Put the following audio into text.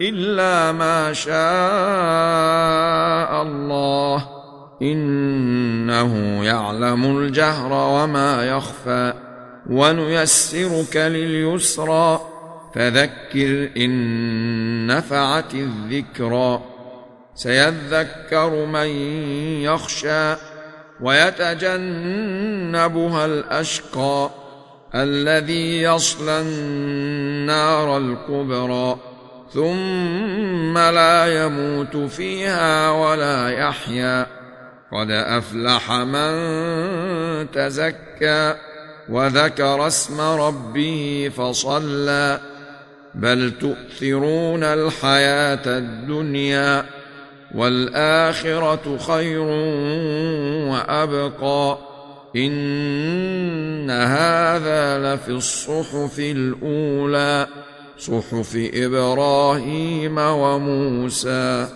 الا ما شاء الله انه يعلم الجهر وما يخفى ونيسرك لليسرى فذكر ان نفعت الذكرى سيذكر من يخشى ويتجنبها الاشقى الذي يصلى النار الكبرى ثم لا يموت فيها ولا يحيا. قد أفلح من تزكى وذكر اسم ربه فصلى. بل تؤثرون الحياة الدنيا والآخرة خير وأبقى. إن هذا لفي الصحف الأولى. صحف إبراهيم وموسى